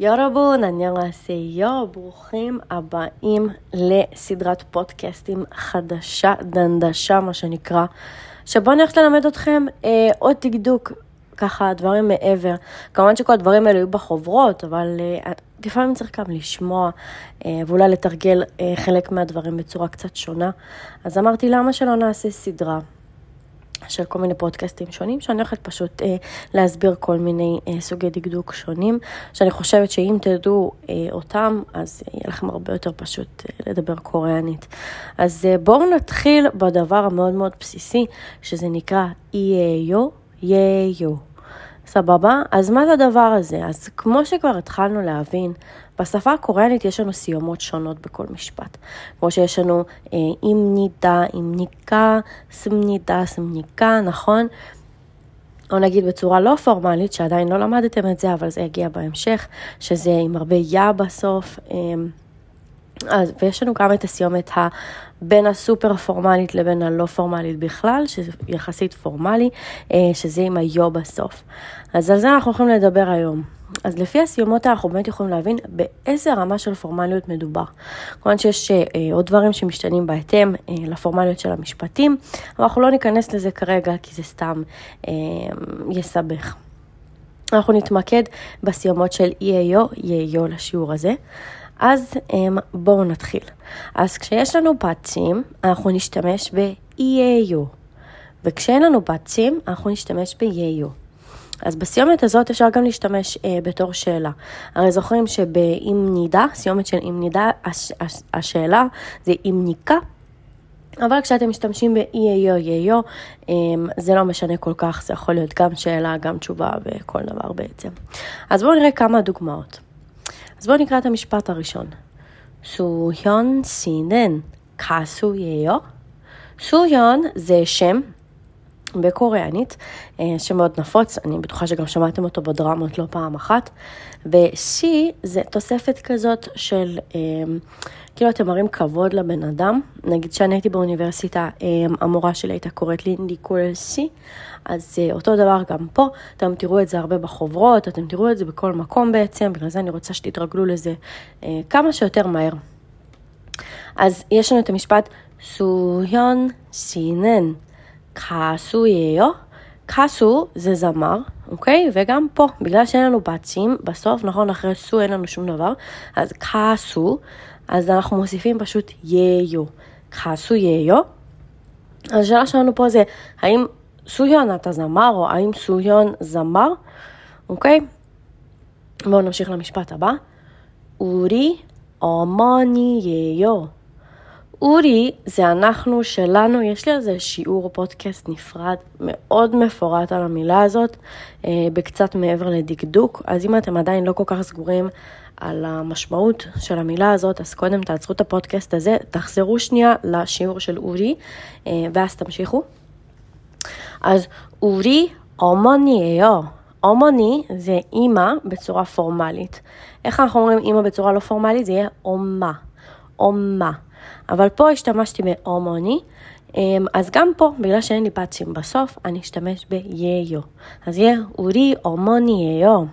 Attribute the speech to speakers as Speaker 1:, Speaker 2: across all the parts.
Speaker 1: יורבון, אניארסייו, ברוכים הבאים לסדרת פודקאסטים חדשה, דנדשה, מה שנקרא, שבו אני הולכת ללמד אתכם אה, עוד דקדוק, ככה, דברים מעבר. כמובן שכל הדברים האלו יהיו בחוברות, אבל אה, לפעמים צריך גם לשמוע, אה, ואולי לתרגל אה, חלק מהדברים בצורה קצת שונה. אז אמרתי, למה שלא נעשה סדרה? של כל מיני פודקאסטים שונים, שאני הולכת פשוט אה, להסביר כל מיני אה, סוגי דקדוק שונים, שאני חושבת שאם תדעו אה, אותם, אז יהיה לכם הרבה יותר פשוט אה, לדבר קוריאנית. אז אה, בואו נתחיל בדבר המאוד מאוד בסיסי, שזה נקרא איי-יו, יי-יו. סבבה? אז מה זה הדבר הזה? אז כמו שכבר התחלנו להבין, בשפה הקוריאנית יש לנו סיומות שונות בכל משפט. כמו שיש לנו אה, אם נידה, אם ניקה, סמנידה, סמניקה, נכון? או נגיד בצורה לא פורמלית, שעדיין לא למדתם את זה, אבל זה יגיע בהמשך, שזה עם הרבה יא בסוף. אה, אז, ויש לנו גם את הסיומת ה... בין הסופר פורמלית לבין הלא פורמלית בכלל, שזה יחסית פורמלי, אה, שזה עם היו בסוף. אז על זה אנחנו הולכים לדבר היום. אז לפי הסיומות אנחנו באמת יכולים להבין באיזה רמה של פורמליות מדובר. כמובן שיש אה, עוד דברים שמשתנים בהתאם אה, לפורמליות של המשפטים, אבל אנחנו לא ניכנס לזה כרגע כי זה סתם אה, יסבך. אנחנו נתמקד בסיומות של איי-יו, איי-יו לשיעור הזה. אז אמ, בואו נתחיל. אז כשיש לנו בתים, אנחנו נשתמש ב-EAU, וכשאין לנו בתים, אנחנו נשתמש ב-EAU. אז בסיומת הזאת אפשר גם להשתמש אה, בתור שאלה. הרי זוכרים שבאם נידה, סיומת של אם נידה, הש, הש, השאלה זה אם ניקה. אבל כשאתם משתמשים ב-EAO, EAO, אמ, זה לא משנה כל כך, זה יכול להיות גם שאלה, גם תשובה וכל דבר בעצם. אז בואו נראה כמה דוגמאות. אז בואו נקרא את המשפט הראשון. סוהיון סינן קאסויאו. סוהיון זה שם בקוריאנית, אה, שמאוד נפוץ, אני בטוחה שגם שמעתם אותו בדרמות לא פעם אחת, ושי זה תוספת כזאת של, אה, כאילו אתם מראים כבוד לבן אדם, נגיד שאני הייתי באוניברסיטה, אה, המורה שלי הייתה קוראת לי ניקול שי, אז אותו דבר גם פה, אתם תראו את זה הרבה בחוברות, אתם תראו את זה בכל מקום בעצם, בגלל זה אני רוצה שתתרגלו לזה כמה שיותר מהר. אז יש לנו את המשפט סוהיון שינן. 가수예요? 가수 זה זמר, אוקיי? וגם פה, בגלל שאין לנו בתים, בסוף, נכון, אחרי סו אין לנו שום דבר, אז קאסו, אז אנחנו מוסיפים פשוט יאיו. קאסו יאיו. השאלה שלנו פה זה, האם סויון אתה זמר, או האם סויון זמר, אוקיי? בואו נמשיך למשפט הבא. אורי 어머니예요. אורי זה אנחנו שלנו, יש לי על זה שיעור פודקאסט נפרד מאוד מפורט על המילה הזאת, אה, בקצת מעבר לדקדוק, אז אם אתם עדיין לא כל כך סגורים על המשמעות של המילה הזאת, אז קודם תעצרו את הפודקאסט הזה, תחזרו שנייה לשיעור של אורי, אה, ואז תמשיכו. אז אורי אומוניאו, אומוני זה אימא בצורה פורמלית. איך אנחנו אומרים אימא בצורה לא פורמלית? זה יהיה אומה, אומה. אבל פה השתמשתי בהומוני, אמ, אז גם פה, בגלל שאין לי פאצ'ים בסוף, אני אשתמש ביאיו. אז יהיה אורי הומוני יאיו.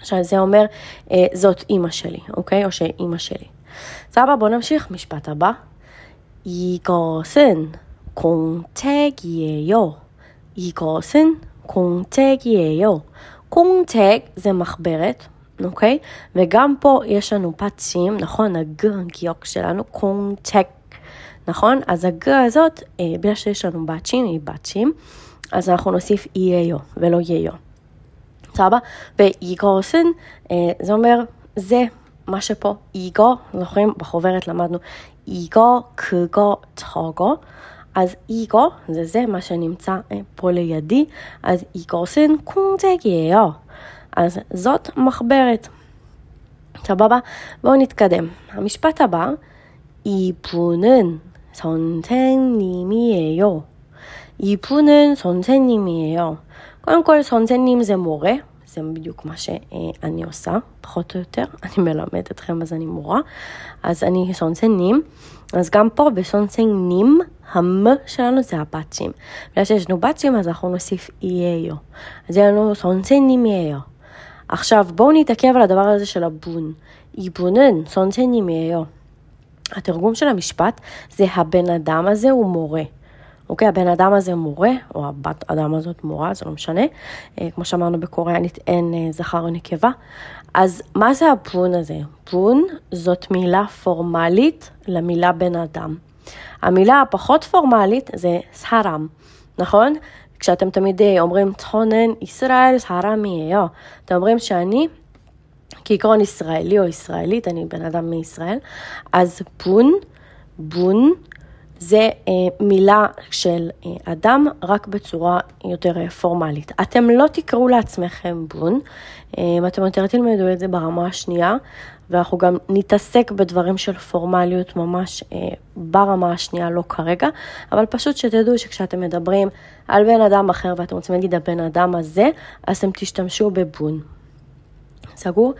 Speaker 1: עכשיו זה אומר, אה, זאת אימא שלי, אוקיי? או שאימא שלי. סבבה, בואו נמשיך, משפט הבא. 이것은 공책이에요. 이것은 공책이에요. 공책 זה מחברת, אוקיי? וגם פה יש לנו פצים, נכון? הג הגיוק שלנו, קונצ'ק, נכון? אז הג הזאת, אה, בגלל שיש לנו בצ'ים, היא בצ'ים, אז אנחנו נוסיף איהו ולא יהו. סבבה? ואיגוסן, אה, זה אומר, זה מה שפה איגו, זוכרים? בחוברת למדנו איגו, קגו, צוגו. אז איגו, זה זה מה שנמצא אה, פה לידי, אז איגוסן קונצ'ק이에요. אז זאת מחברת. סבבה? בואו נתקדם. המשפט הבא, 이분은 선생님이에요. 이분은 선생님이에요. קודם כל, סונצנים זה מורה, זה בדיוק מה שאני עושה, פחות או יותר. אני מלמד אתכם, אז אני מורה. אז אני סונצנים. אז גם פה בסונצנים, המ שלנו זה הבצ'ים. בגלל שיש לנו בצ'ים, אז אנחנו נוסיף אייו. אז יהיה לנו סונצנים אייו. עכשיו, בואו נתעכב על הדבר הזה של הבון. איבונן, סונצנימייו. התרגום של המשפט זה הבן אדם הזה הוא מורה. אוקיי, הבן אדם הזה מורה, או הבת אדם הזאת מורה, זה לא משנה. אה, כמו שאמרנו בקוריאנית אין אה, זכר או נקבה. אז מה זה הבון הזה? בון זאת מילה פורמלית למילה בן אדם. המילה הפחות פורמלית זה סהרם, נכון? כשאתם תמיד אה, אומרים טונן ישראל סהרמיהו, אתם אומרים שאני כעיקרון ישראלי או ישראלית, אני בן אדם מישראל, אז בון, בון, זה אה, מילה של אה, אדם רק בצורה יותר אה, פורמלית. אתם לא תקראו לעצמכם בון, אה, אתם יותר תלמדו את זה ברמה השנייה, ואנחנו גם נתעסק בדברים של פורמליות ממש אה, ברמה השנייה, לא כרגע, אבל פשוט שתדעו שכשאתם מדברים על בן אדם אחר ואתם רוצים להגיד הבן אדם הזה, אז אתם תשתמשו בבון. סגור?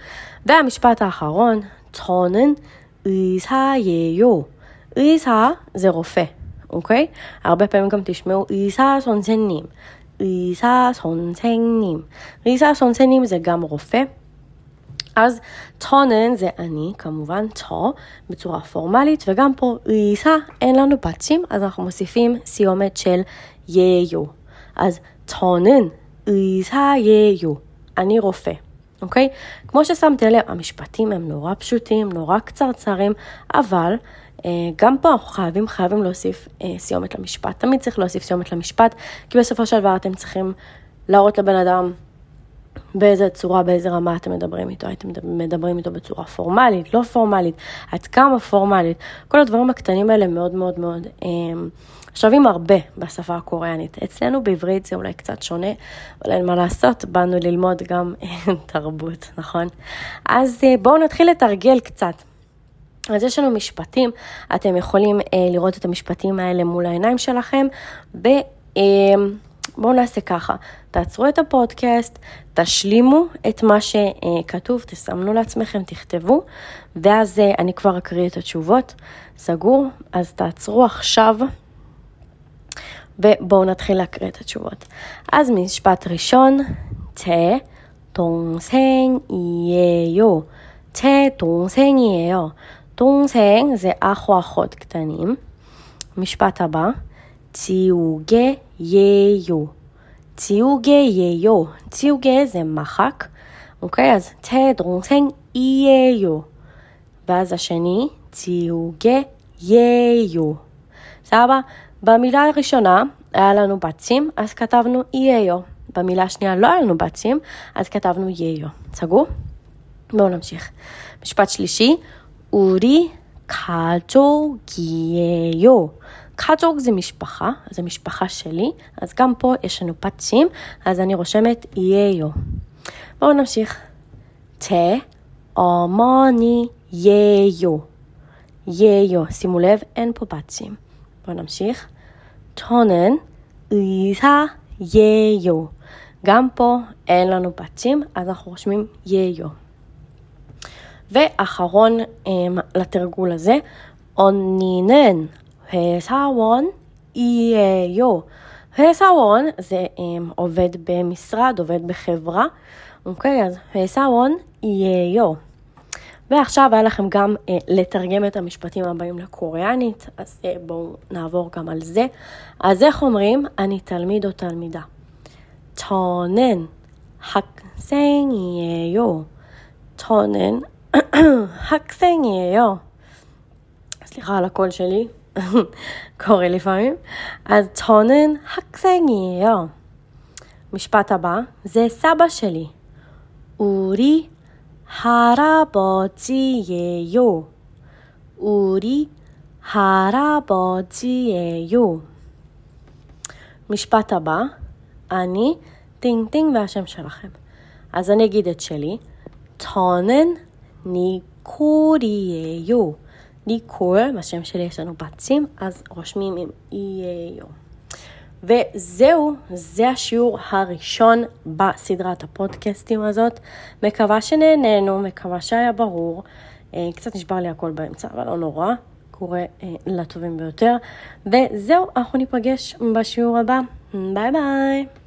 Speaker 1: והמשפט האחרון, צונן 의사예요. 의사 זה רופא, אוקיי? הרבה פעמים גם תשמעו 의사 선생님. 의사 선생님. 의사 선생님 זה גם רופא. אז טונן זה אני, כמובן טו, בצורה פורמלית, וגם פה ריסה אין לנו פצים, אז אנחנו מוסיפים סיומת של יאיו. אז טונן, ריסה יאיו, אני רופא. אוקיי? כמו ששמתי לב, המשפטים הם נורא פשוטים, נורא קצרצרים, אבל אה, גם פה אנחנו חייבים, חייבים להוסיף אה, סיומת למשפט. תמיד צריך להוסיף סיומת למשפט, כי בסופו של דבר אתם צריכים להראות לבן אדם באיזה צורה, באיזה רמה אתם מדברים איתו, הייתם מדברים איתו בצורה פורמלית, לא פורמלית, עד כמה פורמלית, כל הדברים הקטנים האלה מאוד מאוד מאוד אה, שווים הרבה בשפה הקוריאנית. אצלנו בעברית זה אולי קצת שונה, אבל אין מה לעשות, באנו ללמוד גם תרבות, נכון? אז אה, בואו נתחיל לתרגל קצת. אז יש לנו משפטים, אתם יכולים אה, לראות את המשפטים האלה מול העיניים שלכם, ו... אה, בואו נעשה ככה, תעצרו את הפודקאסט, תשלימו את מה שכתוב, תסמנו לעצמכם, תכתבו, ואז אה, אני כבר אקריא את התשובות. סגור? אז תעצרו עכשיו, ובואו נתחיל להקריא את התשובות. אז משפט ראשון, תה, 동생 이에요. 제 동생이에요. 동생 זה אח או אחות קטנים. משפט הבא, 지우개 예요. 지우개예요. 지우개 זה מחק, אוקיי? אז 제 동생이에요. ואז השני, 지우개예요. סבבה? במילה הראשונה היה לנו בצים, אז כתבנו איהו. במילה השנייה לא היה לנו בצים, אז כתבנו יאיו. סגור? בואו נמשיך. משפט שלישי, אורי 가족이에요. 가족 זה משפחה, זה משפחה שלי, אז גם פה יש לנו פצים, אז אני רושמת יאיו. בואו נמשיך. 제 어머니예요. 예요. שימו לב, אין פה פצים. בואו נמשיך. 저는 의사예요. גם פה אין לנו פצים, אז אנחנו רושמים יאיו. ואחרון לתרגול הזה, 언니는 회사원이에요. 회사원 זה עובד במשרד, עובד בחברה, אוקיי? אז 회사원이에요. ועכשיו היה לכם גם אה, לתרגם את המשפטים הבאים לקוריאנית, אז אה, בואו נעבור גם על זה. אז איך אומרים, אני תלמיד או תלמידה? 저는 학생이에요. 저는 학생이에요. סליחה על הקול שלי, קורה לפעמים. אז 저는 학생이에요. משפט הבא, זה סבא שלי. 우리 할아버지예요. 우리 할아버지예요. משפט הבא, אני טינגטינג והשם שלכם. אז אני אגיד את שלי. 저는 니콜이에요. ניקול, בשם שלי יש לנו 받침, אז רושמים עם איהו. וזהו, זה השיעור הראשון בסדרת הפודקאסטים הזאת. מקווה שנהנינו, מקווה שהיה ברור. אה, קצת נשבר לי הכל באמצע, אבל לא נורא, קורה אה, לטובים ביותר. וזהו, אנחנו ניפגש בשיעור הבא. ביי ביי.